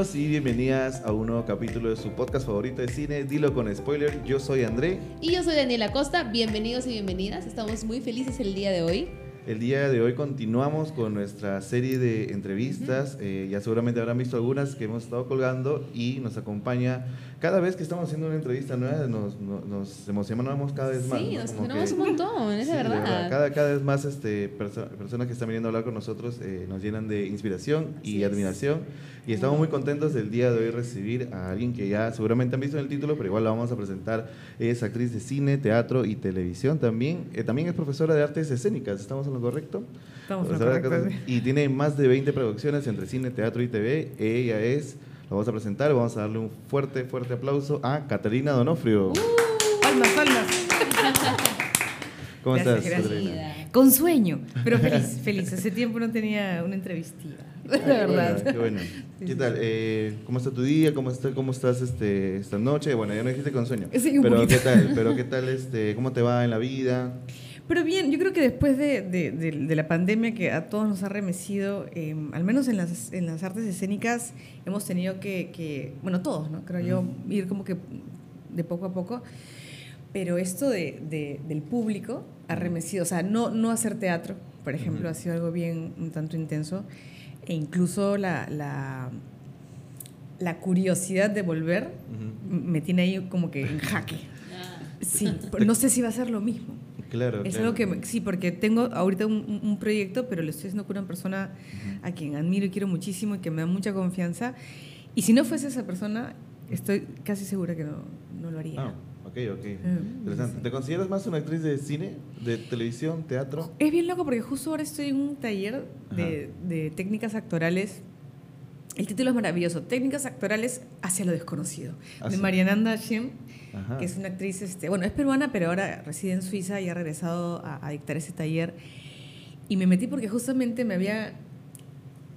Bienvenidos y bienvenidas a un nuevo capítulo de su podcast favorito de cine, Dilo con Spoiler. Yo soy André. Y yo soy Daniela Costa. Bienvenidos y bienvenidas. Estamos muy felices el día de hoy. El día de hoy continuamos con nuestra serie de entrevistas. Eh, ya seguramente habrán visto algunas que hemos estado colgando y nos acompaña cada vez que estamos haciendo una entrevista nueva, nos, nos, emocionamos cada vez más. Sí, nos emocionamos un montón, es verdad. Cada, cada vez más este, personas que están viniendo a hablar con nosotros eh, nos llenan de inspiración y admiración. Y estamos muy contentos del día de hoy recibir a alguien que ya seguramente han visto en el título, pero igual la vamos a presentar. Es actriz de cine, teatro y televisión también. Eh, también es profesora de artes escénicas, ¿estamos en lo correcto? Estamos en lo correcto. Y tiene más de 20 producciones entre cine, teatro y TV. Ella es, la vamos a presentar, vamos a darle un fuerte, fuerte aplauso a Catalina Donofrio. Uh, palmas, palmas. ¿Cómo estás, Con sueño, pero feliz, feliz. Hace tiempo no tenía una entrevistilla. La verdad. Qué bueno. ¿Qué tal? Eh, ¿Cómo está tu día? ¿Cómo, está, cómo estás este, esta noche? Bueno, ya no dijiste con sueño. pero ¿qué tal? Pero ¿qué tal? Este, ¿Cómo te va en la vida? Pero bien, yo creo que después de, de, la pandemia que a todos nos ha remecido, em, al menos en las, en las artes escénicas, hemos tenido que, que bueno, todos, ¿no? Creo yo, ir como que de poco a poco. Pero esto de, del público ha remecido, o sea, no, no hacer teatro, por ejemplo, ha sido algo bien un tanto intenso e incluso la, la, la curiosidad de volver me tiene ahí como que en jaque. Ah. Sí, no sé si va a ser lo mismo. Claro. Es algo que, sí, porque tengo ahorita un, proyecto, pero lo estoy haciendo con una persona a quien admiro y quiero muchísimo y que me da mucha confianza. Y si no fuese esa persona, estoy casi segura que no, no lo haría. Ah. Ok, ok. Mm. Interesante. ¿Te consideras más una actriz de cine, de televisión, teatro? Es bien loco porque justo ahora estoy en un taller de, de, técnicas actorales. El título es maravilloso, Técnicas actorales hacia lo desconocido, ah, de Mariananda Shem, que es una actriz, este, bueno, es peruana, pero ahora reside en Suiza y ha regresado a, dictar ese taller. Y me metí porque justamente me había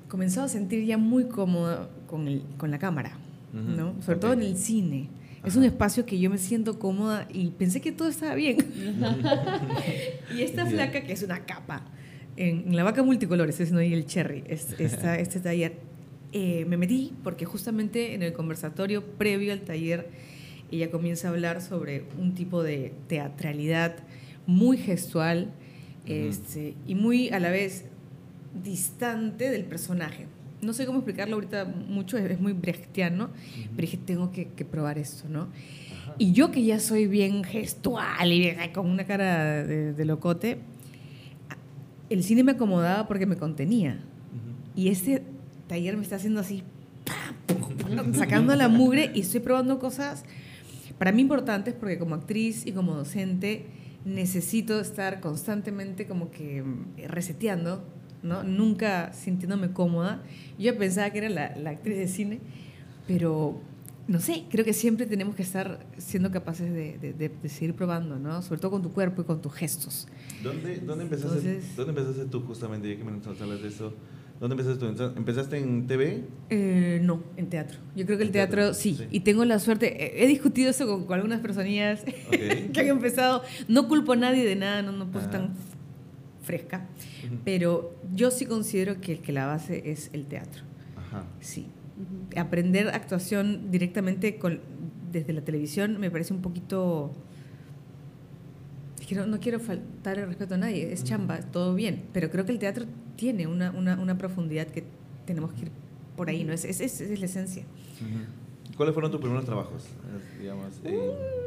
comenzado a sentir ya muy cómoda con, el, con la cámara, ¿no? Sobre todo en el cine. Es un espacio que yo me siento cómoda y pensé que todo estaba bien. y esta flaca, que es una capa, en, la vaca multicolores, es no y el cherry, es, este taller, eh, me metí porque justamente en el conversatorio previo al taller ella comienza a hablar sobre un tipo de teatralidad muy gestual este, y muy a la vez distante del personaje. No sé cómo explicarlo ahorita mucho, es, muy brechtiano, pero dije, tengo que, probar esto, ¿no? Y yo que ya soy bien gestual y con una cara de, locote, el cine me acomodaba porque me contenía. Y este taller me está haciendo así, sacando la mugre y estoy probando cosas para mí importantes porque como actriz y como docente necesito estar constantemente como que reseteando ¿no? Nunca sintiéndome cómoda. Yo pensaba que era la, actriz de cine, pero no sé, creo que siempre tenemos que estar siendo capaces de, seguir probando, ¿no? Sobre todo con tu cuerpo y con tus gestos. ¿Dónde, dónde, empezaste, ¿dónde empezaste tú justamente, ya que me hablas de eso? ¿Dónde empezaste tú? ¿Empezaste en TV? Eh, no, en teatro. Yo creo que el teatro, sí. Y tengo la suerte, he, discutido eso con, algunas personillas que han empezado. No culpo a nadie de nada, no, no puedo tan fresca, pero yo sí considero que, que, la base es el teatro. Ajá. Sí. Aprender actuación directamente con, desde la televisión me parece un poquito... no, quiero faltar el respeto a nadie, es chamba, todo bien, pero creo que el teatro tiene una, una, una profundidad que tenemos que ir por ahí, ¿no? Es, es, es, la esencia. ¿Cuáles fueron tus primeros trabajos? Digamos,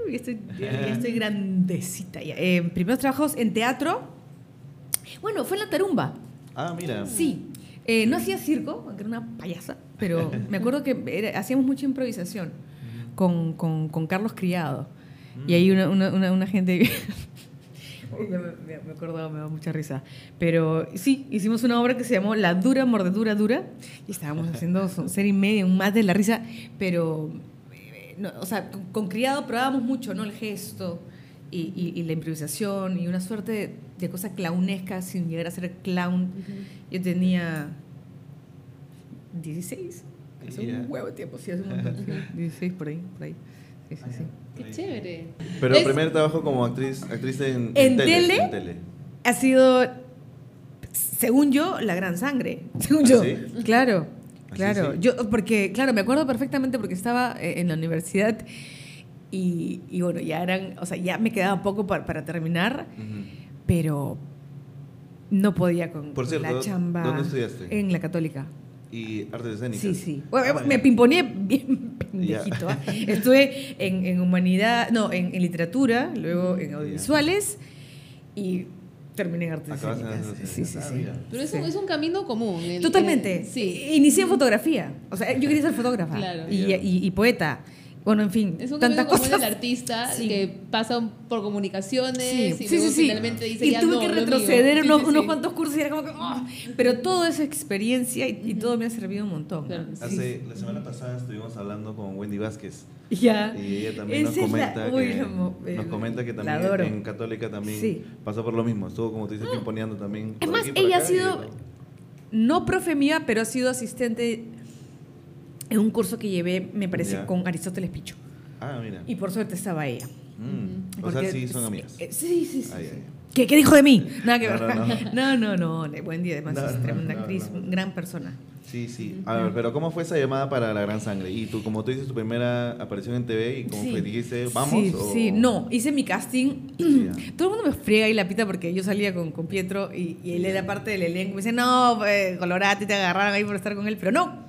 estoy, ya, estoy grandecita ya. Eh, primeros trabajos en teatro, bueno, fue en la tarumba. Ah, mira. Sí. Eh, no hacía circo, aunque era una payasa, pero me acuerdo que hacíamos mucha improvisación con, con, con Carlos Criado. Y ahí una, una, una, gente... me, me, acuerdo, me da mucha risa. Pero sí, hicimos una obra que se llamó La Dura Mordedura Dura y estábamos haciendo serie y media, un más de la risa, pero, eh, o sea, con, Criado probábamos mucho, ¿no? El gesto y, y, la improvisación y una suerte de, cosa clownesca sin llegar a ser clown. Yo tenía 16. Hace un huevo de tiempo, sí, hace un montón. 16 por ahí, por ahí. Sí, sí, sí. Qué chévere. Pero el primer trabajo como actriz, actriz en, en, tele, en, tele, ha sido, según yo, la gran sangre. Según ¿Ah, yo. ¿sí? Claro. claro. Yo, porque, claro, me acuerdo perfectamente porque estaba eh, en la universidad y, bueno, ya eran, o sea, ya me quedaba poco para, terminar, pero no podía con, Por cierto, la chamba. ¿Dónde estudiaste? En la Católica. ¿Y artes escénicas? Sí, sí. Ah, me pimponé bien pendejito. ¿ah? Estuve en, en, humanidad, no, en, literatura, luego en audiovisuales y terminé en artes escénicas. Sí, sí, sí. Pero eso es un camino común. Totalmente. sí. Inicié en fotografía. O sea, yo quería ser fotógrafa claro. y, y, y poeta. Bueno, en fin, es un tantas cosas. del artista que pasa por comunicaciones y luego finalmente dice y tuve que retroceder unos, unos, cuantos cursos y era como que oh", pero toda esa experiencia y, todo me ha servido un montón. Hace la semana pasada estuvimos hablando con Wendy Vázquez. Ya. Y ella también nos comenta, que, nos comenta que también en Católica también pasó por lo mismo. Estuvo como tú dices imponeando también. Es más, ella ha sido no profe mía, pero ha sido asistente en un curso que llevé, me parece, con Aristóteles Picho. Ah, mira. Y por suerte estaba ella. Mm. O sea, sí son amigas. Eh, sí, sí, sí. ¿Qué, ¿Qué, dijo de mí? Nada que ver. No, no, no. no, Buen día, además es tremenda actriz, gran persona. Sí, sí. A ver, pero ¿cómo fue esa llamada para La Gran Sangre? Y tú, como tú dices, tu primera aparición en TV, ¿y cómo fue? ¿Dijiste, vamos? Sí, sí, no. Hice mi casting. Todo el mundo me friega ahí la pita porque yo salía con, con Pietro y, él era parte del elenco. Me dice, no, eh, Colorati te agarraron ahí por estar con él. Pero no,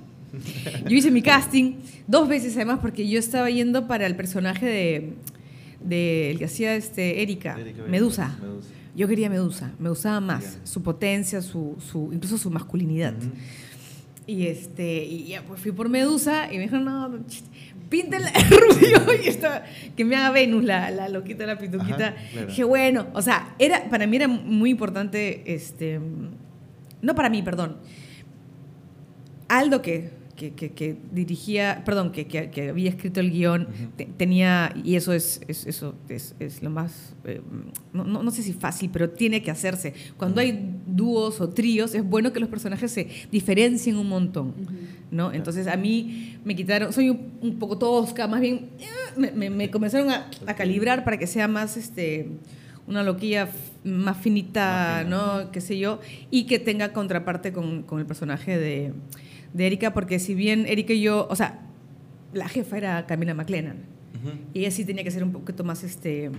yo hice mi casting dos veces además porque yo estaba yendo para el personaje de, de el que hacía este Erika, Medusa. Yo quería Medusa, me gustaba más su potencia, su, su, incluso su masculinidad. Y este y ya pues fui por Medusa y me dijeron, "No, píntela rubio y estaba, que me haga Venus la, la loquita la pituquita." Dije, "Bueno, o sea, era para mí era muy importante este no para mí, perdón. Aldo que que, dirigía, perdón, que, había escrito el guion, tenía, y eso es, eso es, lo más, eh, no, no, sé si fácil, pero tiene que hacerse. Cuando hay dúos o tríos, es bueno que los personajes se diferencien un montón, ¿no? Entonces a mí me quitaron, soy un, poco tosca, más bien, eh, me, comenzaron a, calibrar para que sea más, este una loquilla más finita, ¿no? Qué sé yo, y que tenga contraparte con, con el personaje de, de Erika, porque si bien Erika y yo, o sea, la jefa era Camila McLennan, y ella sí tenía que ser un poquito más este,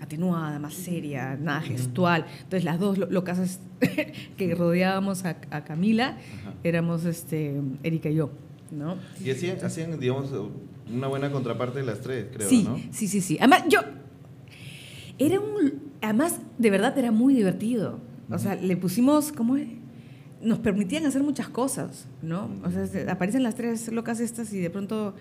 atenuada, más seria, nada gestual. Entonces las dos locas que rodeábamos a, Camila éramos este, Erika y yo. ¿no? Y hacían, hacían, digamos, una buena contraparte de las tres, creo, sí, ¿no? Sí, sí, sí. Además, yo... Era un... Además, de verdad, era muy divertido. O sea, le pusimos, ¿cómo es? Nos permitían hacer muchas cosas, ¿no? O sea, aparecen las tres locas estas y de pronto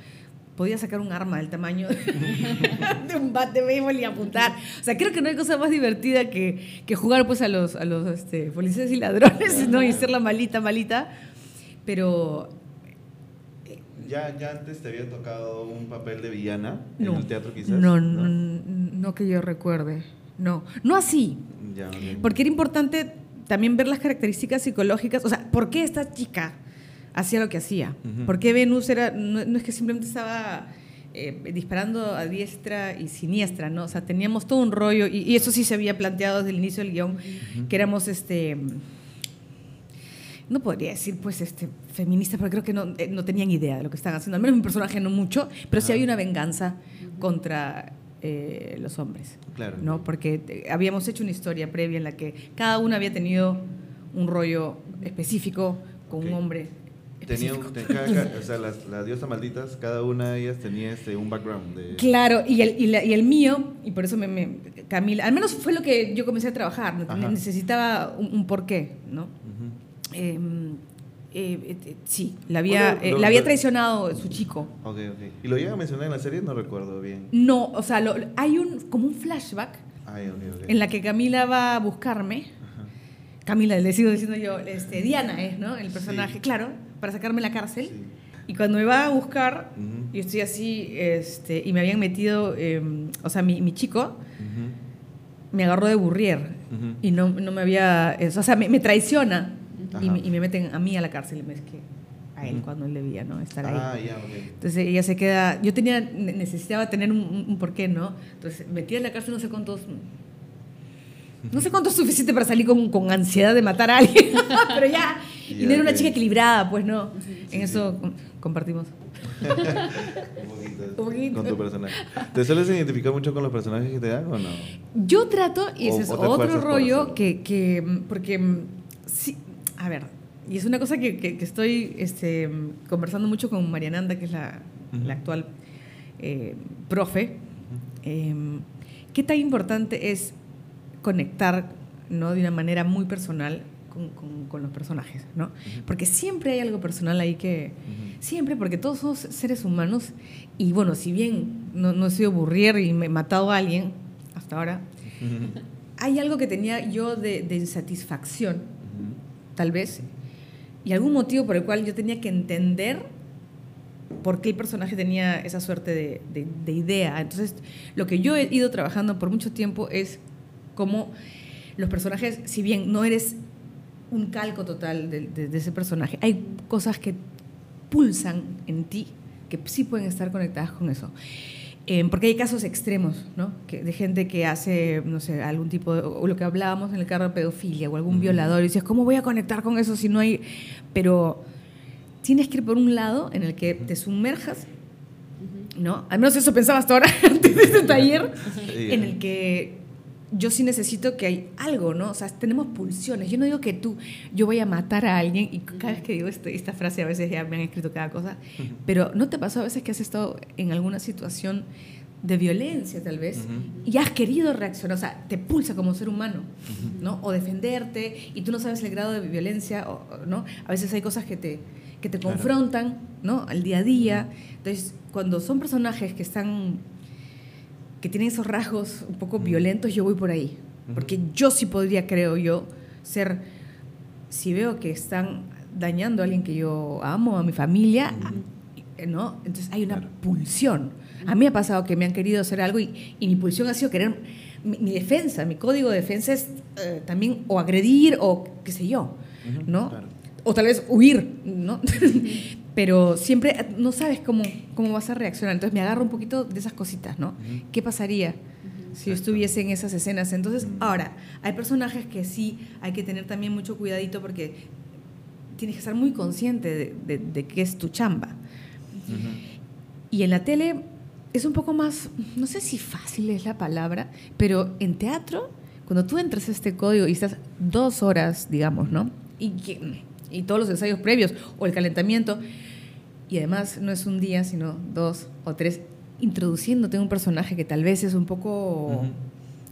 podía sacar un arma del tamaño de un bat de béisbol y apuntar. O sea, creo que no hay cosa más divertida que, que jugar pues a los, a los este, policías y ladrones, ¿no? Y ser la malita, malita. Pero... ¿Ya, ¿Ya antes te había tocado un papel de villana en el teatro quizás? No, no, no, que yo recuerde. No, no así. Ya, Porque era importante también ver las características psicológicas, o sea, ¿por qué esta chica hacía lo que hacía? ¿Por qué Venus era, no, es que simplemente estaba eh, disparando a diestra y siniestra, ¿no? O sea, teníamos todo un rollo, y, eso sí se había planteado desde el inicio del guion, que éramos este no podría decir pues este feminista, porque creo que no, eh, no, tenían idea de lo que estaban haciendo. Al menos mi personaje no mucho, pero sí había una venganza contra eh, los hombres. Claro. ¿no? Porque habíamos hecho una historia previa en la que cada uno había tenido un rollo específico con un hombre. Tenía, o sea, las, las, diosas malditas, cada una de ellas tenía este, un background. De... Claro, y el, y, el mío, y por eso me, Camila, al menos fue lo que yo comencé a trabajar, necesitaba un, porqué, ¿no? Eh, eh, eh, sí, la había, la había traicionado su chico. Ok, ok. ¿Y lo iba a mencionar en la serie? No recuerdo bien. No, o sea, hay un, como un flashback en la que Camila va a buscarme. Camila, le sigo diciendo yo, este, Diana es, ¿no? El personaje, claro, para sacarme la cárcel. Y cuando me va a buscar, y estoy así, este, y me habían metido, em, o sea, mi, mi chico me agarró de burrier y no, no me había, o sea, me, me traiciona y me, meten a mí a la cárcel me que a él cuando él debía no estar ahí. Ah, Entonces ella se queda, yo tenía necesitaba tener un, porqué, ¿no? Entonces metí en la cárcel no sé cuántos No sé cuánto es suficiente para salir con, con ansiedad de matar a alguien, pero ya. Y no era una chica equilibrada, pues no. en eso compartimos. un poquito. Con tu personaje. ¿Te sueles identificar mucho con los personajes que te dan o no? Yo trato, y ese es otro rollo, que, que, porque, sí, a ver, y es una cosa que, que, estoy este, conversando mucho con Mariananda, que es la, la actual eh, profe. Eh, ¿Qué tan importante es conectar ¿no? de una manera muy personal con, con, los personajes? ¿no? Porque siempre hay algo personal ahí que... Siempre, porque todos somos seres humanos y bueno, si bien no, no he sido burrier y me he matado a alguien hasta ahora, hay algo que tenía yo de, de insatisfacción, tal vez, y algún motivo por el cual yo tenía que entender por qué el personaje tenía esa suerte de, idea. Entonces, lo que yo he ido trabajando por mucho tiempo es cómo los personajes, si bien no eres un calco total de, ese personaje, hay cosas que pulsan en ti que sí pueden estar conectadas con eso. Eh, porque hay casos extremos, ¿no? Que, de gente que hace, no sé, algún tipo de, o lo que hablábamos en el carro de pedofilia o algún violador, y dices, ¿cómo voy a conectar con eso si no hay...? Pero tienes que ir por un lado en el que te sumerjas, ¿no? Al menos eso pensaba hasta ahora, antes de este taller, en el que yo sí necesito que hay algo, ¿no? O sea, tenemos pulsiones. Yo no digo que tú, yo voy a matar a alguien, y cada vez que digo esto, esta frase a veces ya me han escrito cada cosa, pero ¿no te pasó a veces que has estado en alguna situación de violencia tal vez y has querido reaccionar, o sea, te pulsa como ser humano, ¿no? O defenderte y tú no sabes el grado de violencia, ¿no? A veces hay cosas que te, que te confrontan, ¿no? Al día a día. Entonces, cuando son personajes que están, que tienen esos rasgos un poco violentos, yo voy por ahí. Porque yo sí podría, creo yo, ser, si veo que están dañando a alguien que yo amo, a mi familia, ¿no? Entonces hay una pulsión. A mí me ha pasado que me han querido hacer algo y, mi pulsión ha sido querer, mi, defensa, mi código de defensa es eh, también o agredir o qué sé yo, ¿no? o tal vez huir, ¿no? Pero siempre no sabes cómo, cómo vas a reaccionar. Entonces me agarro un poquito de esas cositas, ¿no? ¿Qué pasaría si yo estuviese en esas escenas? Entonces, ahora, hay personajes que sí hay que tener también mucho cuidadito porque tienes que estar muy consciente de, de, qué es tu chamba. Y en la tele es un poco más, no sé si fácil es la palabra, pero en teatro, cuando tú entras a este código y estás dos horas, digamos, ¿no? Y que y todos los ensayos previos o el calentamiento. Y además no es un día, sino dos o tres, introduciéndote un personaje que tal vez es un poco,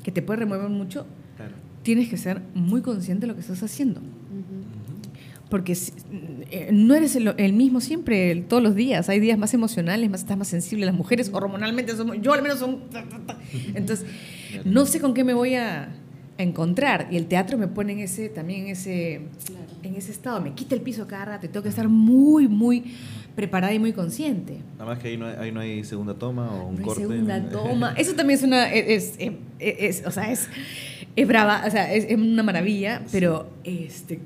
que te puede remover mucho. Tienes que ser muy consciente de lo que estás haciendo. Porque eh, no eres el, mismo siempre, todos los días. Hay días más emocionales, más estás más sensible. Las mujeres hormonalmente somos, yo al menos son... Entonces, no sé con qué me voy a, encontrar. Y el teatro me pone en ese, también en ese, en ese estado. Me quita el piso cada rato y tengo que estar muy, muy preparada y muy consciente. Nada más que ahí no hay, ahí no hay segunda toma o un no corte. segunda toma. Eso también es una. Es, es, o sea, es, es brava, o sea, es, una maravilla, pero este.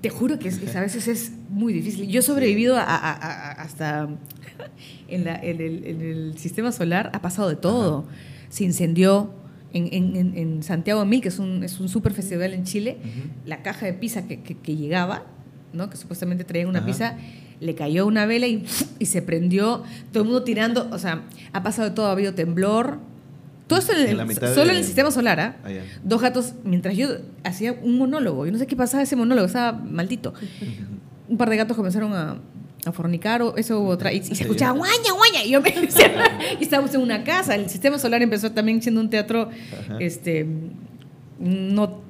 Te juro que a veces es muy difícil. Yo he sobrevivido hasta en, la, en, el, en, el, sistema solar, ha pasado de todo. Se incendió, en, en, Santiago Mil, que es un, es un super festival en Chile, la caja de pizza que, que, llegaba, ¿no? que supuestamente traía una pizza, le cayó una vela y, y, se prendió, todo el mundo tirando, o sea, ha pasado de todo, ha habido temblor. Todo esto en el, solo en el sistema solar, ¿ah? ah Dos gatos, mientras yo hacía un monólogo, yo no sé qué pasaba ese monólogo, estaba maldito. Un par de gatos comenzaron a, a fornicar o eso u otra. Y, se escuchaba guaña, guaña. Y yo me y estábamos en una casa. El sistema solar empezó también siendo un teatro, este, no,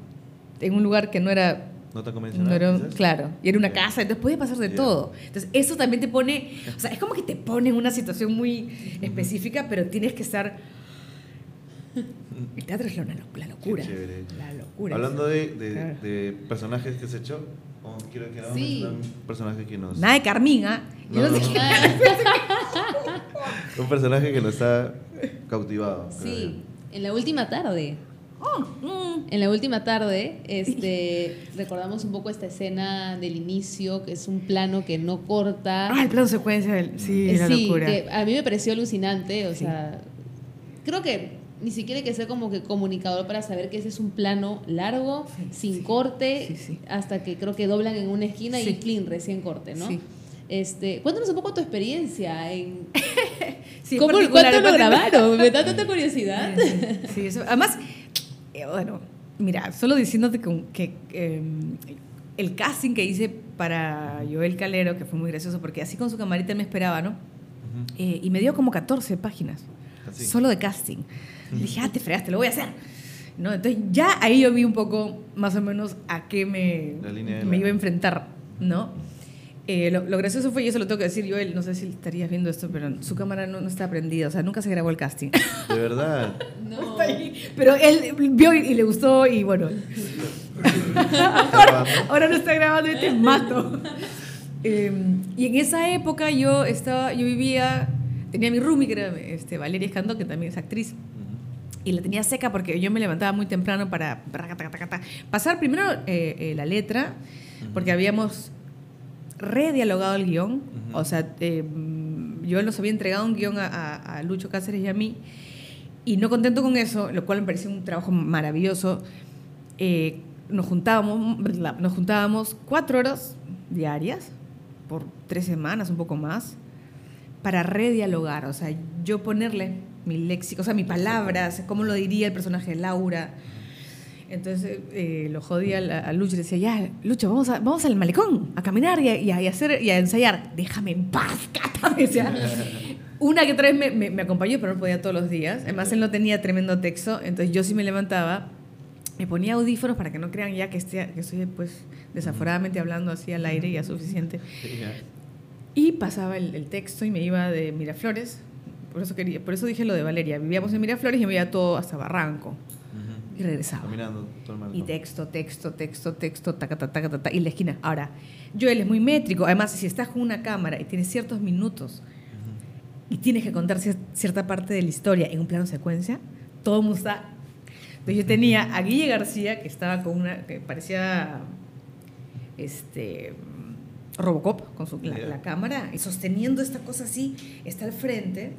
en un lugar que no era no tan convencional. claro, y era una casa, entonces puede pasar de todo. Entonces, eso también te pone, o sea, es como que te pone en una situación muy específica, pero tienes que estar. El teatro es la, locura. La locura. Hablando de, de, personajes que se echó, quiero que hagamos un personaje que nos. Nada de Carmina. un personaje que nos ha cautivado. Sí, en la última tarde. Oh, mm. En la última tarde, este, recordamos un poco esta escena del inicio, que es un plano que no corta. Ah, el plano secuencia, sí, la locura. a mí me pareció alucinante, o sea, creo que ni siquiera hay que ser como que comunicador para saber que ese es un plano largo, sin corte, hasta que creo que doblan en una esquina y plin, recién corte, ¿no? Este, cuéntanos un poco tu experiencia en cómo cuánto lo grabaron, me da tanta curiosidad. Sí, eso, además, eh, bueno, mira, solo diciéndote que, em, el casting que hice para Joel Calero, que fue muy gracioso, porque así con su camarita me esperaba, ¿no? Eh, y me dio como 14 páginas, solo de casting. Y dije, ah, te fregaste, lo voy a hacer. ¿No? Entonces ya ahí yo vi un poco más o menos a qué me, me iba a enfrentar, ¿no? Eh, lo, gracioso fue, y eso lo tengo que decir yo, él, no sé si estarías viendo esto, pero su cámara no, está prendida, o sea, nunca se grabó el casting. De verdad. no. Pero él vio y, le gustó y bueno. ahora, no está grabando y te mato. Em, y en esa época yo estaba, yo vivía, tenía mi roomie que era este, Valeria Escandón, que también es actriz. Y la tenía seca porque yo me levantaba muy temprano para pasar primero eh, eh, la letra, porque habíamos redialogado el guion. O sea, eh, yo nos había entregado un guion a, Lucho Cáceres y a mí. Y no contento con eso, lo cual me pareció un trabajo maravilloso, eh, nos, juntábamos, nos juntábamos cuatro horas diarias por tres semanas, un poco más, para redialogar. O sea, yo ponerle mi léxico, o sea, mis palabras, cómo lo diría el personaje de Laura entonces eh, lo jodía a, Lucho y decía, ya, Lucho, vamos, a, vamos al malecón a caminar y a, hacer, y a ensayar. Déjame en paz, Cata. una que otra vez me, me, acompañó, pero no podía todos los días. Además, él no tenía tremendo texto, entonces yo sí me levantaba, me ponía audífonos para que no crean ya que, esté, que estoy pues desaforadamente hablando así al aire, ya suficiente. Y pasaba el, el texto y me iba de Miraflores, por eso, quería, por eso dije lo de Valeria. Vivíamos en Miraflores y me iba todo hasta Barranco y regresaba. y texto, texto, texto, texto, taca, taca, taca, y la esquina. Ahora, Joel es muy métrico. Además, si estás con una cámara y tienes ciertos minutos y tienes que contar cierta parte de la historia en un plano secuencia, todo el mundo está... Entonces yo tenía a Guille García, que estaba con una... que parecía... este... Robocop con su, la, cámara y sosteniendo esta cosa así, está al frente,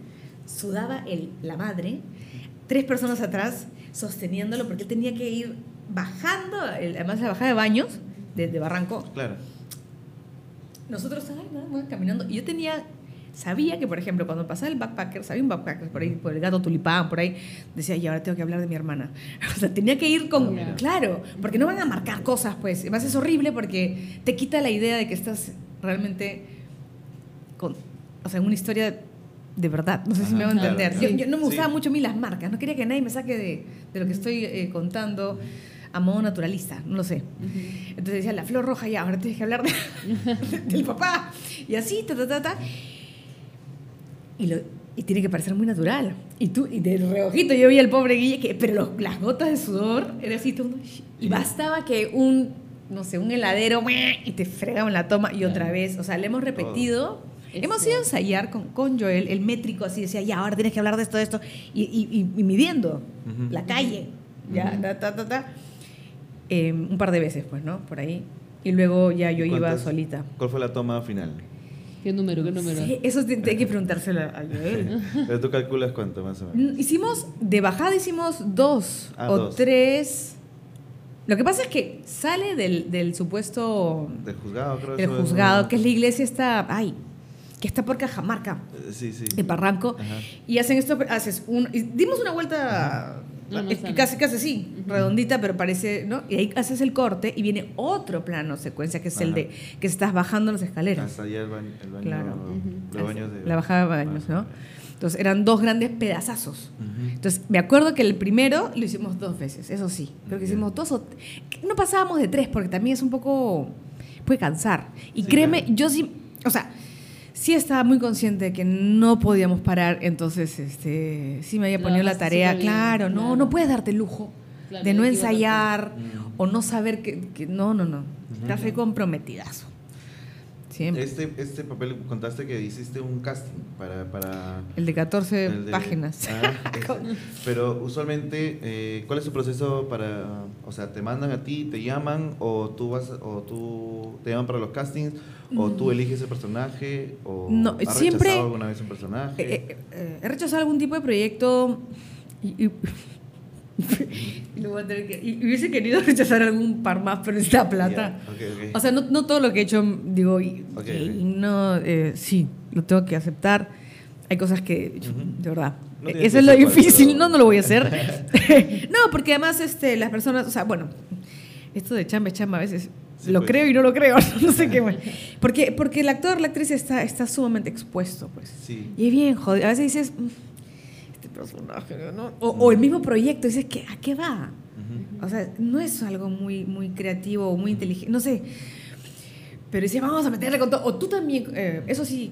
sudaba el, la madre, tres personas atrás sosteniéndolo porque él tenía que ir bajando, además la bajada de baños desde Barranco. Claro. Nosotros estábamos caminando y yo tenía sabía que, por ejemplo, cuando pasaba el backpacker, sabía un backpacker por ahí, por el gato tulipán, por ahí, decía, y ahora tengo que hablar de mi hermana. O sea, tenía que ir con, claro, porque no van a marcar cosas, pues. Además es horrible porque te quita la idea de que estás realmente con, o sea, en una historia de verdad. No sé si me va a entender. yo, no me gustaba mucho a mí las marcas, no quería que nadie me saque de, de lo que estoy eh, contando a modo naturalista, no lo sé. Entonces decía, la flor roja ya, ahora tienes que hablar de, del papá. Y así, ta, ta, ta, ta. Y, lo, y tiene que parecer muy natural. Y tú, y de reojito yo vi al pobre Guille, que, pero las gotas de sudor, era así todo. Y bastaba que un, no sé, un heladero, y te fregaban la toma y otra vez. O sea, le hemos repetido. Hemos ido a ensayar con, con Joel, el métrico así decía, ya, ahora tienes que hablar de esto, de esto, y, y, midiendo la calle, ya, ta, ta, ta, em, un par de veces, pues, ¿no? Por ahí. Y luego ya yo iba solita. ¿Cuál fue la toma final? ¿Qué número? ¿Qué número? Sí, eso hay que preguntárselo a Joel. Pero tú calculas cuánto más o menos. Hicimos, de bajada hicimos dos ah, o tres. Lo que pasa es que sale del, del supuesto... Del juzgado, creo. Del juzgado, que es la iglesia está... Ay, que está por Cajamarca, eh, sí, sí. en Barranco, y hacen esto, haces un, dimos una vuelta casi casi así, redondita, pero parece, ¿no? Y ahí haces el corte y viene otro plano secuencia que es el de que estás bajando las escaleras. Hasta allá el baño, el baño claro. de, la bajada de baños, ¿no? Entonces eran dos grandes pedazazos. Entonces me acuerdo que el primero lo hicimos dos veces, eso sí. Creo que hicimos dos o no pasábamos de tres porque también es un poco puede cansar. Y créeme, yo sí, o sea, sí estaba muy consciente de que no podíamos parar, entonces este, sí me había ponido la tarea, claro, no, no puedes darte el lujo de no ensayar o no saber que, no, no, no, estás uh comprometidazo. Este, este papel, contaste que hiciste un casting para... para el de 14 páginas. Ah, pero usualmente, eh, ¿cuál es tu proceso para... O sea, ¿te mandan a ti, te llaman o tú, vas, o tú te llaman para los castings o tú mm. eliges el personaje o no, has siempre, rechazado alguna vez un personaje? Eh, eh, he rechazado algún tipo de proyecto Y, hubiese querido rechazar algún par más, pero está plata. O sea, no, no, todo lo que he hecho, digo, y, no, eh, sí, lo tengo que aceptar. Hay cosas que, de verdad, eso es lo difícil, no, no lo voy a hacer. no, porque además este, las personas, o sea, bueno, esto de chamba chamba a veces lo pues. creo y no lo creo, no sé qué. Bueno. Porque, porque el actor, la actriz está, está sumamente expuesto, pues. Y es bien jodido. A veces dices, mm, este personaje, ¿no? O, el mismo proyecto, dices, ¿qué, ¿a qué va? O sea, no es algo muy, muy creativo o muy inteligente, no sé. Pero dices, vamos a meterle con todo. O tú también, eh, eso sí,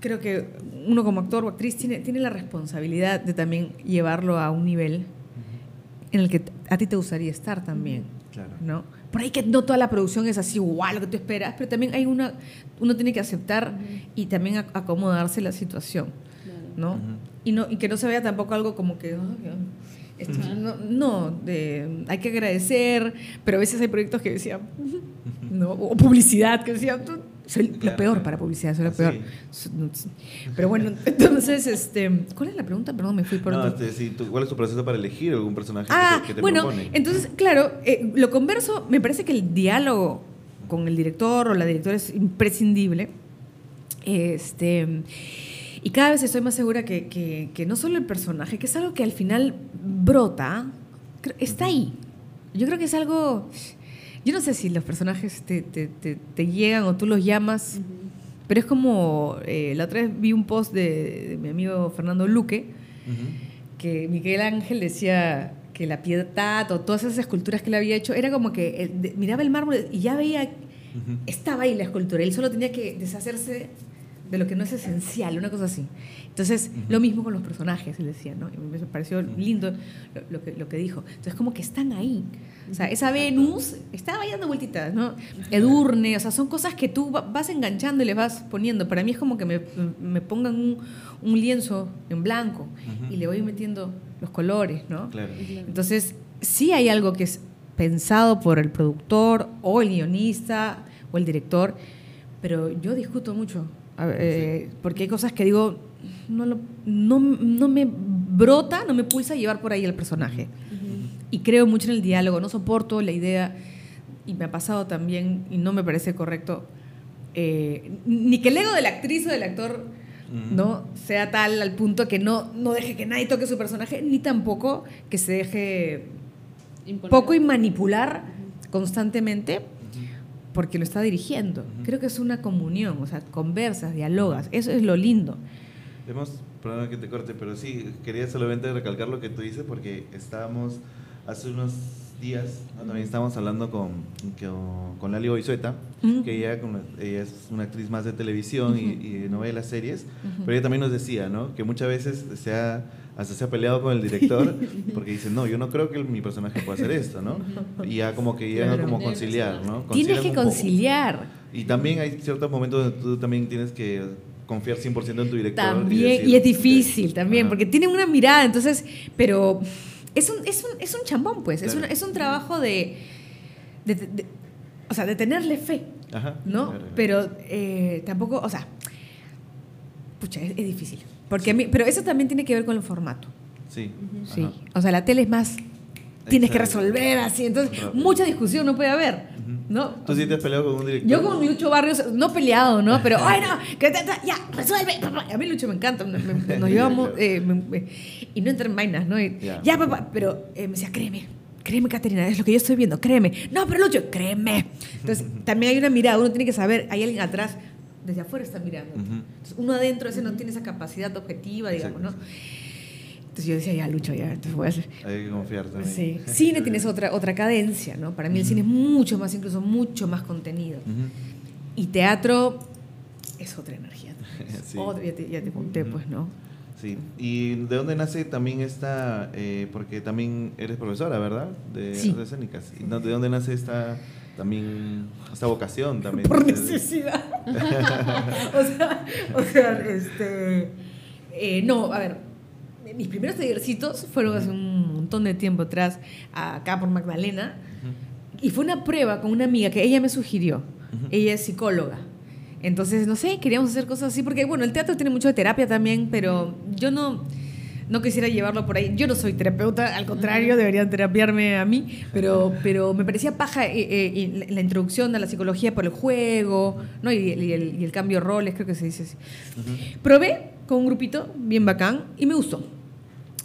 creo que uno como actor o actriz tiene, tiene la responsabilidad de también llevarlo a un nivel en el que a ti te gustaría estar también. Claro. ¿no? Por ahí que no toda la producción es así, igual lo que tú esperas, pero también hay una, uno tiene que aceptar y también acomodarse la situación, ¿no? y ¿no? Y que no se vea tampoco algo como que, no, de, hay que agradecer, pero a veces hay proyectos que decían, ¿no? o publicidad que decían, soy lo peor para publicidad, soy lo peor. Pero bueno, entonces, este, ¿cuál es la pregunta? Perdón, me fui por no, este, ¿Cuál es tu proceso para elegir algún personaje ah, que te, bueno, entonces, claro, eh, lo converso, me parece que el diálogo con el director o la directora es imprescindible. Este, y cada vez estoy más segura que, que, que no solo el personaje, que es algo que al final brota, está ahí. Yo creo que es algo yo no sé si los personajes te, te, te, llegan o tú los llamas, pero es como, eh, la otra vez vi un post de, mi amigo Fernando Luque, que Miguel Ángel decía que la piedad o todas esas esculturas que él había hecho, era como que eh, miraba el mármol y ya veía, estaba ahí la escultura, él solo tenía que deshacerse de lo que no es esencial, una cosa así. Entonces, lo mismo con los personajes, él decía, ¿no? me pareció lindo lo, que, lo que dijo. Entonces, como que están ahí. O sea, esa Venus estaba ahí dando vueltitas, ¿no? Edurne, o sea, son cosas que tú vas enganchando y le vas poniendo. Para mí es como que me, me pongan un, un, lienzo en blanco y le voy metiendo los colores, ¿no? Claro. Entonces, sí hay algo que es pensado por el productor o el guionista o el director, pero yo discuto mucho eh, porque hay cosas que digo, no, no, no, me brota, no me pulsa llevar por ahí el personaje. Y creo mucho en el diálogo, no soporto la idea, y me ha pasado también, y no me parece correcto, eh, ni que el ego de la actriz o del actor no sea tal al punto que no, no deje que nadie toque su personaje, ni tampoco que se deje poco y manipular constantemente porque lo está dirigiendo. Creo que es una comunión, o sea, conversas, dialogas, eso es lo lindo. Hemos, perdón que te corte, pero sí, quería solamente recalcar lo que tú dices porque estábamos hace unos días, también estábamos hablando con, con, Lali Boizueta, que ella, ella, es una actriz más de televisión y, de novelas, series, pero ella también nos decía, ¿no? Que muchas veces se ha hasta se ha peleado con el director porque dice, no, yo no creo que mi personaje pueda hacer esto, ¿no? Y ya como que llega como conciliar, ¿no? Tienes que conciliar. Y también hay ciertos momentos donde tú también tienes que confiar 100% en tu director. También, y, es difícil también, porque tiene una mirada, entonces, pero es un, es un, es un chambón, pues, es, un, es un trabajo de, de, o sea, de tenerle fe, Ajá, ¿no? Pero eh, tampoco, o sea, pucha, es difícil. Porque a mí, pero eso también tiene que ver con el formato. Sí. Sí. O sea, la tele es más. Tienes que resolver así. Entonces, mucha discusión no puede haber. ¿no? ¿Tú sí te has peleado con un director? Yo con Lucho Barrios, no peleado, ¿no? Pero, ay, no, que ya, resuelve. A mí Lucho me encanta. Nos llevamos. Eh, y no entra en vainas, ¿no? Ya, papá. Pero eh, me decía, créeme, créeme, Caterina, es lo que yo estoy viendo, créeme. No, pero Lucho, créeme. Entonces, también hay una mirada, uno tiene que saber, hay alguien atrás desde afuera está mirando. Entonces, uno adentro ese no tiene esa capacidad objetiva, digamos, ¿no? Entonces yo decía, ya, Lucho, ya, entonces voy a hacer. Hay que confiar también. Sí. Cine tienes otra, otra cadencia, ¿no? Para mí el cine es mucho más, incluso mucho más contenido. Y teatro es otra energía. sí. ya, te, ya, te, conté, pues, ¿no? Sí. ¿Y de dónde nace también esta, eh, porque también eres profesora, ¿verdad? De artes escénicas. ¿De dónde nace esta también esta vocación también. Por necesidad. o, sea, o sea, este... Eh, no, a ver, mis primeros tallercitos fueron hace un montón de tiempo atrás, acá por Magdalena, y fue una prueba con una amiga que ella me sugirió. Ella es psicóloga. Entonces, no sé, queríamos hacer cosas así, porque bueno, el teatro tiene mucho de terapia también, pero yo no no quisiera llevarlo por ahí. Yo no soy terapeuta, al contrario, deberían terapiarme a mí, pero, pero me parecía paja eh, eh, la introducción a la psicología por el juego, ¿no? Y, el, cambio de roles, creo que se dice así. Probé con un grupito bien bacán y me gustó.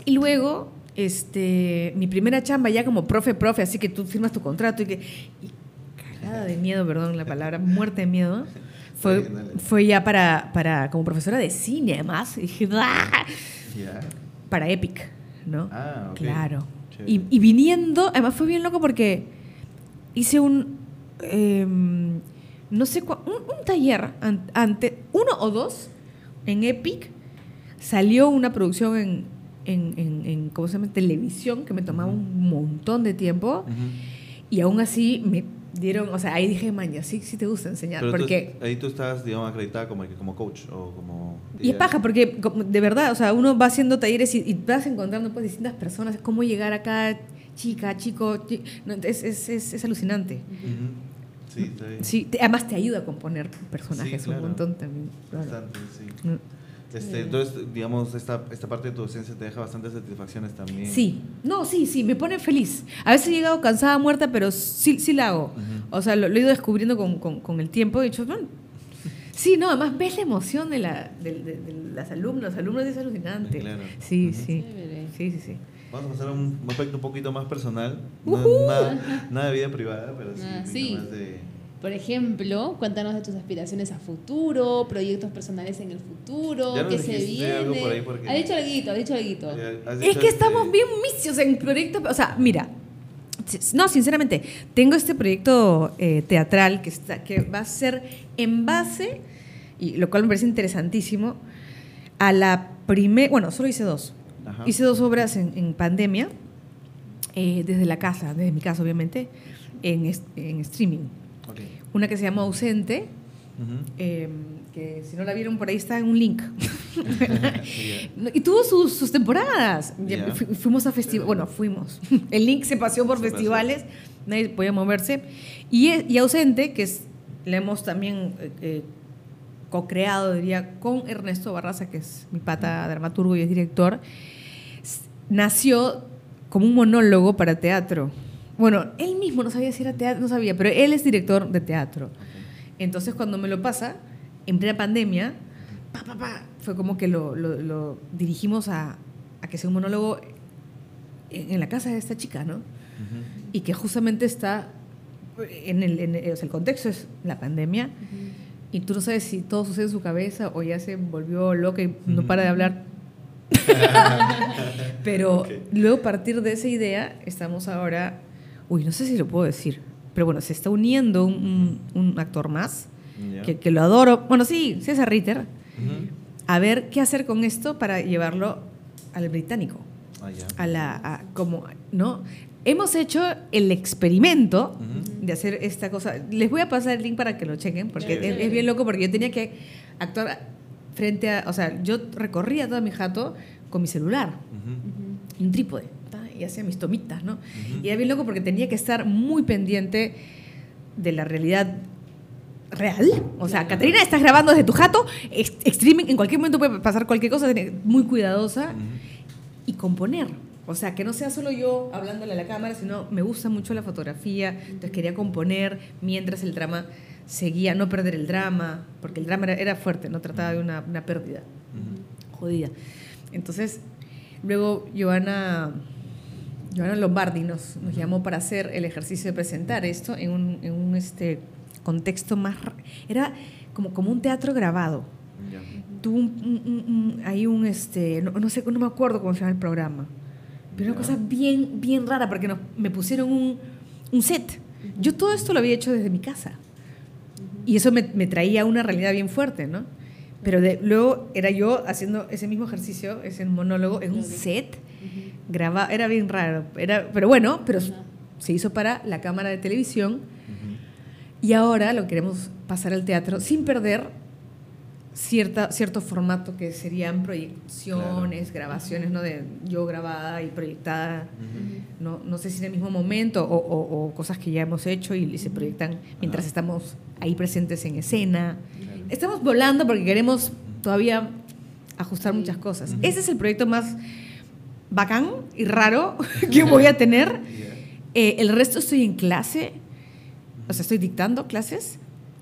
Y luego, este, mi primera chamba ya como profe, profe, así que tú firmas tu contrato y que... cagada de miedo, perdón la palabra, muerte de miedo. Fue, fue ya para, para, como profesora de cine, además. Y dije, ¡ah! Para Epic, ¿no? Ah, Claro. Y, y, viniendo, además fue bien loco porque hice un, em, no sé, un, un, taller ante, uno o dos en Epic. Salió una producción en, en, en, ¿cómo se llama? Televisión que me tomaba un montón de tiempo. Y aún así me dieron, o sea, ahí dije, maña, sí, sí te gusta enseñar. porque ahí tú estás, digamos, acreditada como, como coach o como... Y es paja, porque de verdad, o sea, uno va haciendo talleres y, vas encontrando pues distintas personas, cómo llegar acá, chica, chico, es, es, es, alucinante. Sí, está bien. Sí, además te ayuda a componer personajes un montón también. Bastante, sí. Mm. Este, entonces, digamos, esta, esta parte de tu docencia te deja bastantes satisfacciones también. Sí, no, sí, sí, me pone feliz. A veces he llegado cansada, muerta, pero sí, sí la hago. O sea, lo, he ido descubriendo con, con, el tiempo. He dicho, bueno, sí, no, además ves la emoción de, la, de, de, las alumnos, alumnos es alucinante. Claro. Sí, sí. sí, sí, sí. Vamos a pasar a un aspecto un poquito más personal. nada, de vida privada, pero sí, ah, sí. más de por ejemplo, cuéntanos de tus aspiraciones a futuro, proyectos personales en el futuro, qué se viene. Ha dicho algo, ha dicho algo. Es que estamos bien misios en proyectos, o sea, mira, no, sinceramente, tengo este proyecto eh, teatral que, está, que va a ser en base, y lo cual me parece interesantísimo, a la primera, bueno, solo hice dos. Hice dos obras en, pandemia, eh, desde la casa, desde mi casa obviamente, en, en streaming. Una que se llama Ausente, em, que si no la vieron por ahí está en un link. y tuvo sus, temporadas. Fuimos a festivales, bueno, fuimos. El link se paseó por festivales, nadie podía moverse. Y, y Ausente, que es, la hemos también eh, eh, co-creado, diría, con Ernesto Barraza, que es mi pata dramaturgo y es director, nació como un monólogo para teatro. Bueno, él mismo no sabía si era teatro, no sabía, pero él es director de teatro. Entonces, cuando me lo pasa, en plena pandemia, pa, pa, pa, fue como que lo, lo, dirigimos a, a, que sea un monólogo en, la casa de esta chica, ¿no? Y que justamente está en el, en o sea, el contexto es la pandemia. Y tú no sabes si todo sucede en su cabeza o ya se volvió loca y no para de hablar. Pero luego, a partir de esa idea, estamos ahora uy, no sé si lo puedo decir, pero bueno, se está uniendo un, un actor más, que, que, lo adoro, bueno, sí, César Ritter, a ver qué hacer con esto para llevarlo al británico. Ah, a la, como, ¿no? Hemos hecho el experimento de hacer esta cosa. Les voy a pasar el link para que lo chequen, porque es, bien loco, porque yo tenía que actuar frente a, o sea, yo recorría todo mi jato con mi celular, un trípode y hacía mis tomitas, ¿no? Y era bien loco porque tenía que estar muy pendiente de la realidad real. O sea, Caterina, estás grabando desde tu jato, streaming, en cualquier momento puede pasar cualquier cosa, muy cuidadosa. Y componer. O sea, que no sea solo yo hablándole a la cámara, sino me gusta mucho la fotografía, entonces quería componer mientras el drama seguía, no perder el drama, porque el drama era, fuerte, no trataba de una, una pérdida jodida. Entonces, luego Joana Joana Lombardi nos, nos llamó para hacer el ejercicio de presentar esto en un, en un este, contexto más... Era como, como un teatro grabado. Tuvo un, ahí un, este, no, sé, no me acuerdo cómo se llama el programa, pero una cosa bien, bien rara, porque nos, me pusieron un, un set. Yo todo esto lo había hecho desde mi casa. Y eso me, me traía una realidad bien fuerte, ¿no? Pero de, luego era yo haciendo ese mismo ejercicio, ese monólogo, en un set grababa, era bien raro, era, pero bueno, pero se hizo para la cámara de televisión. Y ahora lo queremos pasar al teatro sin perder cierta, cierto formato que serían proyecciones, grabaciones, ¿no? De yo grabada y proyectada, no, no sé si en el mismo momento o, cosas que ya hemos hecho y, se proyectan mientras estamos ahí presentes en escena. Estamos volando porque queremos todavía ajustar muchas cosas. Ese es el proyecto más bacán y raro que voy a tener. Eh, el resto estoy en clase, o sea, estoy dictando clases.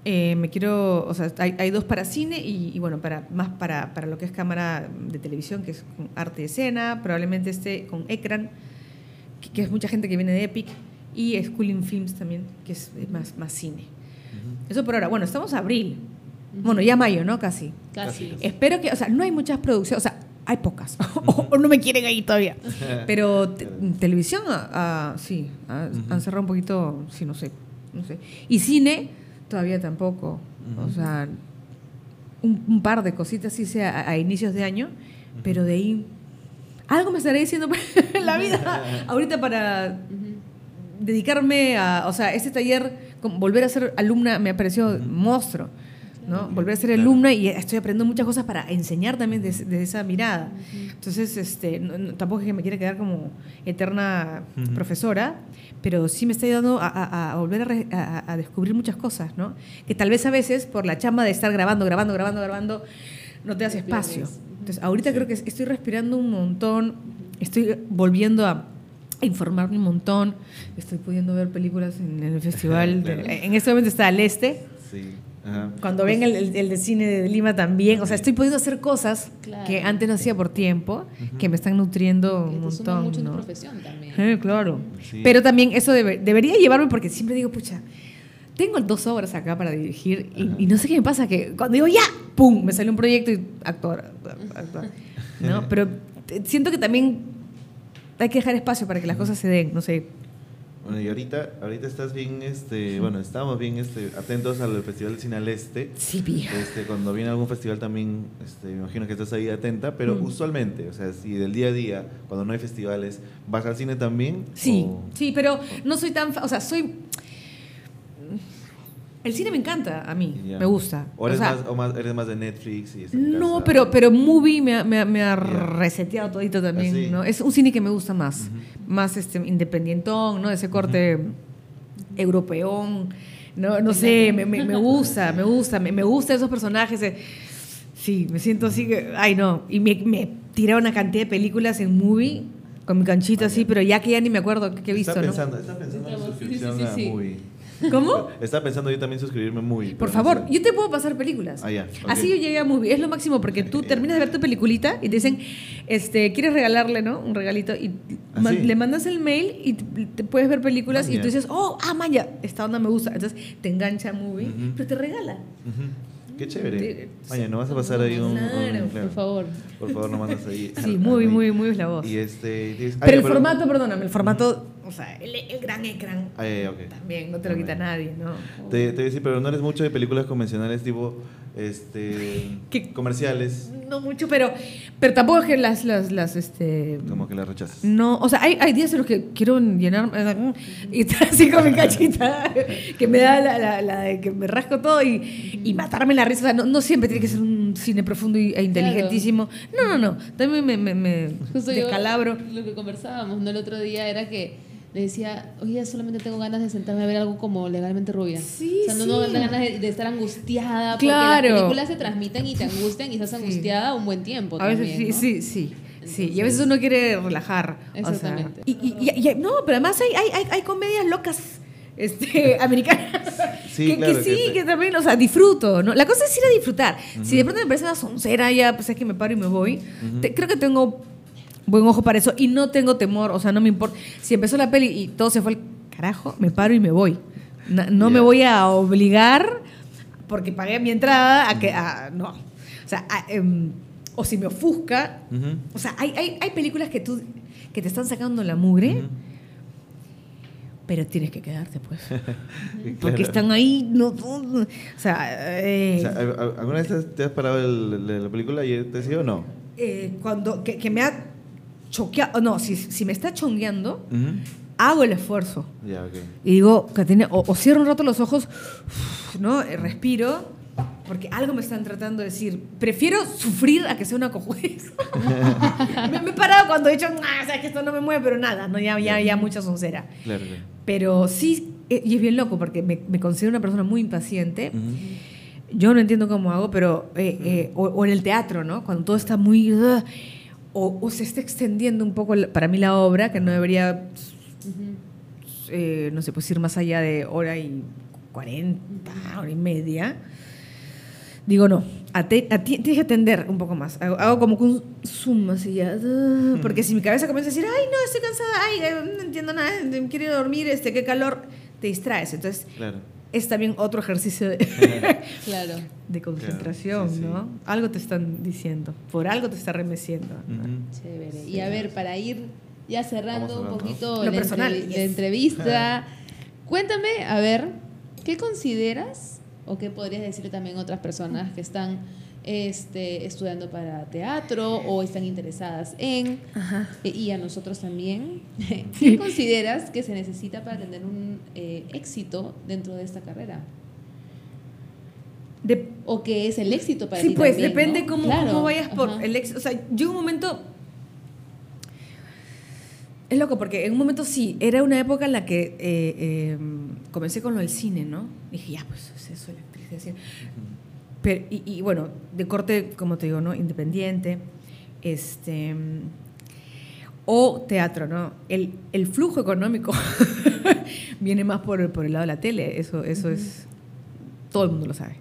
Eh, me quiero, o sea, hay, dos para cine y, bueno, para, más para, para, lo que es cámara de televisión, que es con arte de escena, probablemente esté con Ecran, que, es mucha gente que viene de Epic, y Schooling Films también, que es más, más cine. Eso por ahora. Bueno, estamos a abril. Bueno, ya mayo, ¿no? Casi. Casi. Espero que, o sea, no hay muchas producciones, o sea, hay pocas, o, no me quieren ahí todavía. Pero televisión, ah, ah, sí, ah, han cerrado un poquito, sí, no sé, no sé. Y cine, todavía tampoco. O sea, un, par de cositas, sí sea a, inicios de año, pero de ahí algo me estaré diciendo en la vida ahorita para dedicarme a, o sea, este taller, volver a ser alumna me ha parecido monstruo. ¿No? Volver a ser alumna y estoy aprendiendo muchas cosas para enseñar también desde, esa mirada. Entonces, este, tampoco es que me quiera quedar como eterna profesora, pero sí me está ayudando a, volver a, descubrir muchas cosas, ¿no? Que tal vez a veces por la chamba de estar grabando, grabando, grabando, grabando, no te das espacio. Entonces, ahorita creo que estoy respirando un montón, estoy volviendo a informarme un montón, estoy pudiendo ver películas en, el festival, en este momento está al este. Sí cuando venga el, de cine de Lima también. O sea, estoy pudiendo hacer cosas que antes no hacía por tiempo, que me están nutriendo un montón. mucho ¿no? profesión también. Eh, claro. Pero también eso debería llevarme, porque siempre digo, pucha, tengo dos obras acá para dirigir y, no sé qué me pasa, que cuando digo ya, ¡pum! Me sale un proyecto y actuar. ¿no? Pero siento que también hay que dejar espacio para que las cosas se den, no sé. Bueno, y ahorita, ahorita estás bien, este, bueno, estamos bien este, atentos al Festival de Cine al Este. Sí, bien. Este, cuando viene algún festival también, este, me imagino que estás ahí atenta, pero mm. usualmente, o sea, si del día a día, cuando no hay festivales, ¿vas al cine también? Sí, sí, pero no soy tan, o sea, soy el cine me encanta a mí, me gusta. ¿O eres, más, eres más de Netflix? Y no, pero, pero Movie me, me, ha reseteado todito también. ¿no? Es un cine que me gusta más, más este, independientón, ¿no? ese corte europeón. No, no sé, me, me, gusta, me gusta, me, me gustan esos personajes. sí, me siento así que, ay no, y me, me tiré una cantidad de películas en Movie con mi canchita así, pero ya que ya ni me acuerdo qué he visto, está pensando, Está pensando en suscripción a Movie. ¿Cómo? Estaba pensando yo también suscribirme muy. Por favor, yo te puedo pasar películas. Ah, ya. Así yo llegué a Movie. Es lo máximo porque tú terminas de ver tu peliculita y te dicen, este, ¿quieres regalarle, no? Un regalito. Y ¿Ah, le mandas el mail y te puedes ver películas ah, y tú dices, oh, ah, maya, esta onda me gusta. Entonces te engancha a Movie, pero te regala. Qué chévere. Vaya, ¿no vas a pasar ahí un, claro, por favor. Por favor, no mandas ahí. Sí, muy, muy, muy es la voz. Y este, pero el formato, perdóname, el formato, o sea, el, el gran ecran ah, okay. también, no te lo quita nadie, ¿no? Te, te voy a decir, pero no eres mucho de películas convencionales tipo este comerciales. No mucho, pero pero tampoco es que las las las este como que las rechazas. No, o sea, hay, hay días en los que quiero llenar y estar así con mi cachita que me da la, la, de que me rasco todo y, y matarme la risa, o sea, no, no, siempre tiene que ser un cine profundo e inteligentísimo. No, no, no, también me me, me descalabro. lo que conversábamos ¿no? el otro día era que le decía, oye, solamente tengo ganas de sentarme a ver algo como legalmente rubia. Sí, o sea, no, tengo ganas de, estar angustiada. Claro. Porque las películas se transmiten y te angustian y estás angustiada un buen tiempo. A veces sí, sí, sí. sí, y a veces uno quiere relajar. Exactamente. y, y, no, pero además hay, hay, hay, comedias locas este, americanas. Sí, que, sí, que, también, o sea, disfruto, ¿no? La cosa es ir a disfrutar. Si de pronto me parece una soncera, ya, pues es que me paro y me voy. creo que tengo buen ojo para eso y no tengo temor, o sea, no me importa. Si empezó la peli y todo se fue al carajo, me paro y me voy. No, me voy a obligar porque pagué mi entrada a que no. O sea, em, o si me ofusca, o sea, hay, hay, hay, películas que tú que te están sacando la mugre. Pero tienes que quedarte, pues. Porque están ahí. No, o sea, eh, ¿alguna vez te has parado la película y te decía o no? Eh, cuando, que, que me ha choqueado, no, si, si me está chongueando, hago el esfuerzo. Y digo, que o, o, cierro un rato los ojos, ¿no? Eh, respiro, porque algo me están tratando de decir. Prefiero sufrir a que sea una cojudez. me, he parado cuando he dicho, ah, o sea, que esto no me mueve, pero nada, no, ya, ya, ya mucha soncera. Claro, Pero sí, eh, y es bien loco, porque me, me considero una persona muy impaciente. Yo no entiendo cómo hago, pero. Eh, o, en el teatro, ¿no? Cuando todo está muy o, se está extendiendo un poco para mí la obra, que no debería, eh, no sé, pues ir más allá de hora y cuarenta, hora y media. Digo, no, tienes que atender un poco más. Hago, como un zoom así ya. Ah, porque si mi cabeza comienza a decir, ay, no, estoy cansada, ay, no entiendo nada, quiero dormir, este, qué calor, te distraes. Entonces, es también otro ejercicio de, claro. de concentración, ¿no? Algo te están diciendo, por algo te está remeciendo. Chévere. Y a ver, para ir ya cerrando un poquito la, personal, la entrevista, cuéntame, a ver, ¿qué consideras o qué podrías decir también a otras personas que están este, estudiando para teatro o están interesadas en, eh, y a nosotros también. ¿Qué consideras que se necesita para tener un eh, éxito dentro de esta carrera? o qué es el éxito para ti. Sí, pues depende cómo, cómo, vayas por el éxito. O sea, yo un momento. Es loco, porque en un momento sí, era una época en la que eh, em, comencé con lo del cine, ¿no? dije, ya, pues eso, la actriz de cine y, bueno, de corte, como te digo, ¿no? Independiente. Este, o teatro, ¿no? El, el flujo económico viene más por, por, el lado de la tele, eso, eso es, todo el mundo lo sabe.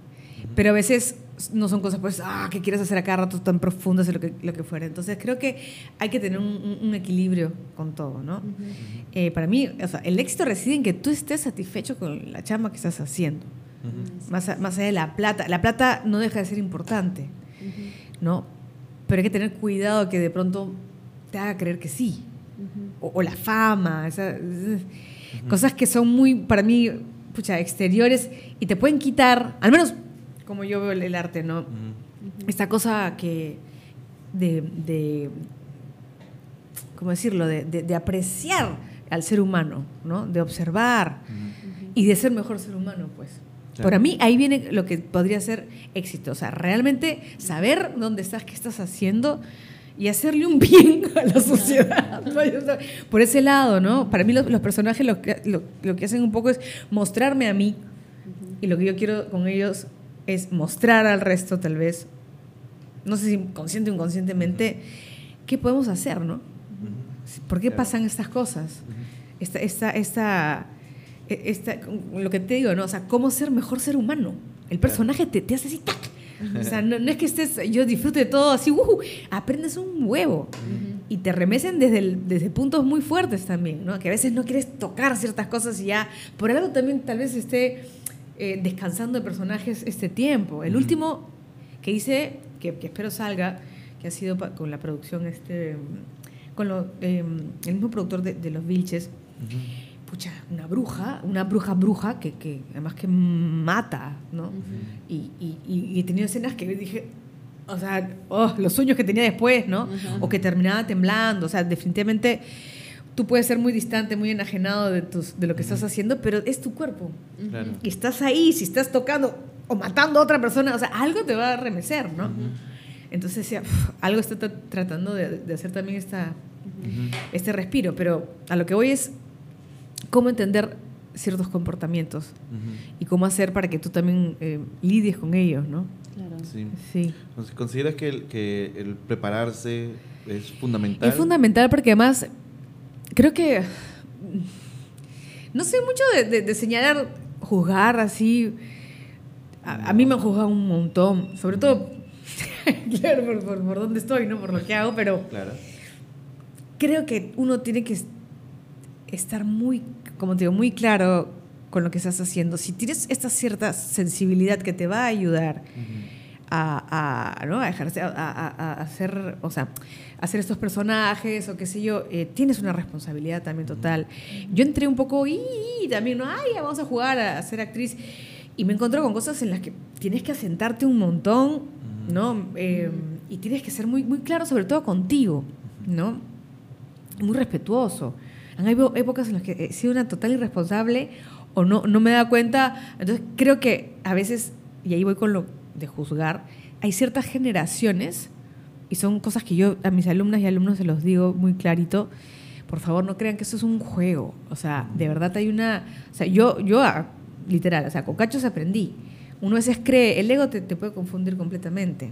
Pero a veces no son cosas, pues, ah, que quieres hacer acá rato tan profundas, lo que, lo que fuera. Entonces creo que hay que tener un, un equilibrio con todo, ¿no? Eh, para mí, o sea, el éxito reside en que tú estés satisfecho con la chamba que estás haciendo más, más allá de la plata. La plata no deja de ser importante, ¿no? Pero hay que tener cuidado que de pronto te haga creer que sí. o, la fama, cosas que son muy, para mí, pucha, exteriores y te pueden quitar, al menos como yo veo el, arte, ¿no? Esta cosa que de, de ¿cómo decirlo?, de, de, apreciar al ser humano, ¿no? De observar y de ser mejor ser humano, pues. Para mí ahí viene lo que podría ser éxito, o sea, realmente saber dónde estás, qué estás haciendo y hacerle un bien a la sociedad. Por ese lado, ¿no? Para mí los, personajes lo que, lo, que hacen un poco es mostrarme a mí y lo que yo quiero con ellos es mostrar al resto tal vez, no sé si consciente o inconscientemente, qué podemos hacer, ¿no? ¿Por qué pasan estas cosas? Esta, esta, esta esta, lo que te digo, ¿no? O sea, cómo ser mejor ser humano. El personaje te, te hace así, ¡tac! O sea, no, es que estés, yo disfrute de todo así, uh, aprendes un huevo. Y te remecen desde, desde puntos muy fuertes también, ¿no? Que a veces no quieres tocar ciertas cosas y ya, por algo también tal vez esté eh, descansando de personajes este tiempo. El último que hice, que, espero salga, que ha sido con la producción, este, con lo, em, el mismo productor de, Los Vilches, una bruja, una bruja bruja que, que además que mata, ¿no? y, y, he tenido escenas que dije, o sea, oh, los sueños que tenía después, ¿no? O que terminaba temblando, o sea, definitivamente tú puedes ser muy distante, muy enajenado de, tus, de lo que estás haciendo, pero es tu cuerpo. Y estás ahí, si estás tocando o matando a otra persona, o sea, algo te va a remecer, ¿no? Entonces, algo está tratando de, de, hacer también esta, este respiro, pero a lo que voy es, cómo entender ciertos comportamientos y cómo hacer para que tú también eh, lidies con ellos, ¿no? Claro. Sí. sí. ¿Consideras que el, que el prepararse es fundamental? Es fundamental porque además creo que no sé mucho de, señalar, juzgar así. A, mí me han juzgado un montón, sobre todo, claro, por, por, por, dónde estoy, no por lo que hago, pero claro. creo que uno tiene que estar muy, como te digo, muy claro con lo que estás haciendo. Si tienes esta cierta sensibilidad que te va a ayudar a, a, ¿no? a, ejercer, a, hacer, o sea, hacer estos personajes o qué sé yo, eh, tienes una responsabilidad también total. Yo entré un poco y también, ¿no? Ay, vamos a jugar a, ser actriz. Y me encontré con cosas en las que tienes que asentarte un montón, ¿no? Eh, y tienes que ser muy, muy claro, sobre todo contigo, ¿no? Muy respetuoso. Han habido épocas en las que he sido una total irresponsable o no, no me da cuenta. Entonces creo que a veces, y ahí voy con lo de juzgar, hay ciertas generaciones, y son cosas que yo a mis alumnas y alumnos se los digo muy clarito, por favor no crean que eso es un juego. O sea, de verdad hay una... O sea, yo, yo ah, literal, o sea, con cachos aprendí. Uno a veces cree, el ego te, te puede confundir completamente.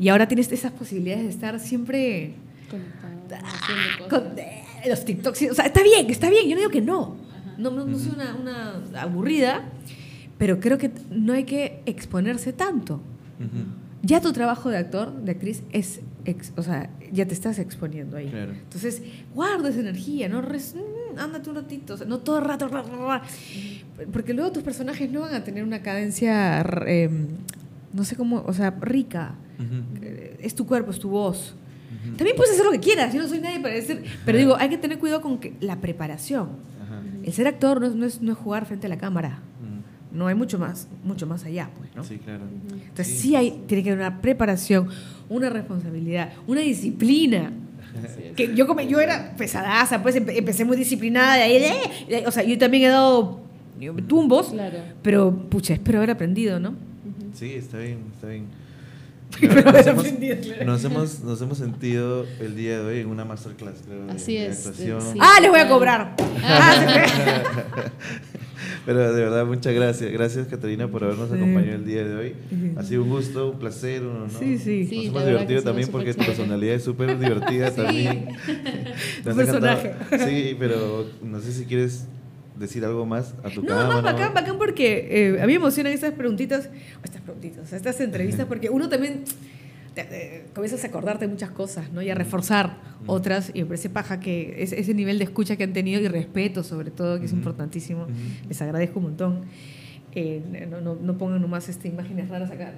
Y ahora tienes esas posibilidades de estar siempre con los TikToks. O sea, está bien, está bien. Yo no digo que no. No, no, soy una, una, aburrida, pero creo que no hay que exponerse tanto. Ya tu trabajo de actor, de actriz, es, o sea, ya te estás exponiendo ahí. Entonces, guarda esa energía, no mm, ándate un ratito, no todo el rato, porque luego tus personajes no van a tener una cadencia, em, no sé cómo, o sea, rica. Eh, es tu cuerpo, es tu voz. También puedes hacer lo que quieras, yo no soy nadie para decir, pero digo, hay que tener cuidado con que la preparación. El ser actor no es, no es, jugar frente a la cámara. No hay mucho más, mucho más allá, pues, ¿no? Sí, claro. Entonces sí, hay, tiene que haber una preparación, una responsabilidad, una disciplina. Que yo, como, yo era pesadaza, pues empecé muy disciplinada, de ahí, o sea, yo también he dado tumbos, claro. pero pucha, espero haber aprendido, ¿no? Sí, está bien, está bien. nos, hemos, nos, hemos, sentido el día de hoy en una masterclass, creo. Así es. ah, le voy a cobrar. Pero de verdad, muchas gracias. Gracias, Catarina, por habernos acompañado el día de hoy. Ha sido un gusto, un placer. ¿no? Sí, sí. Nos hemos divertido también porque tu personalidad es súper divertida también. Un personaje. Sí, pero no sé si quieres decir algo más a tu no, cámara. No, bacán, bacán porque eh, a mí me emocionan estas preguntitas, estas preguntitas, estas entrevistas, porque uno también comienzas a acordarte de muchas cosas, ¿no? Y a reforzar otras, y me parece paja que ese nivel de escucha que han tenido y respeto sobre todo, que es importantísimo, les agradezco un montón. Eh, no, no, no, pongan nomás este, imágenes raras acá.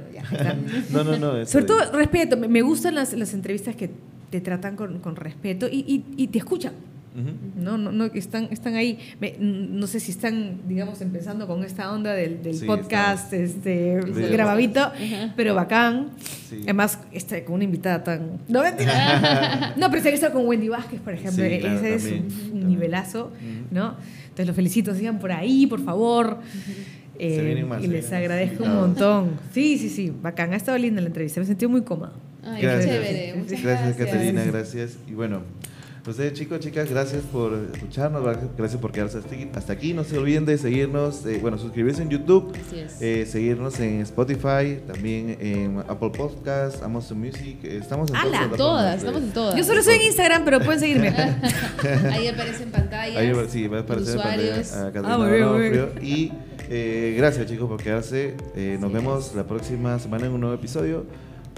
No, no, no. Sobre todo respeto. Me, gustan las, las, entrevistas que te tratan con, con respeto y, y, y, te escuchan. No, no, no, están, están ahí. no sé si están, digamos, empezando con esta onda del, podcast, este, grabadito, pero bacán. Además, está con una invitada tan. No, mentira. no, pero está con Wendy Vázquez, por ejemplo. Ese es un, nivelazo, ¿no? Entonces, los felicito, sigan por ahí, por favor. Eh, y les agradezco un montón. Sí, sí, sí, bacán. Ha estado linda la entrevista, me sentí muy cómoda. Ay, gracias. chévere. Muchas gracias, gracias, Catalina, gracias. Y bueno, Ustedes chicos, chicas, gracias por escucharnos, gracias por quedarse hasta aquí. No se olviden de seguirnos, eh, bueno, suscribirse en YouTube, eh, seguirnos en Spotify, también en Apple Podcasts, Amazon Music. Estamos en todas, todas, estamos en todas. Yo solo soy en Instagram, pero pueden seguirme. Ahí aparece en pantalla. Ahí sí, va a aparecer en pantalla. Ah, muy Y eh, gracias chicos por quedarse. nos vemos la próxima semana en un nuevo episodio.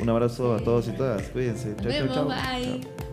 Un abrazo a todos y todas. Cuídense. Chao, chao, chao. Bye.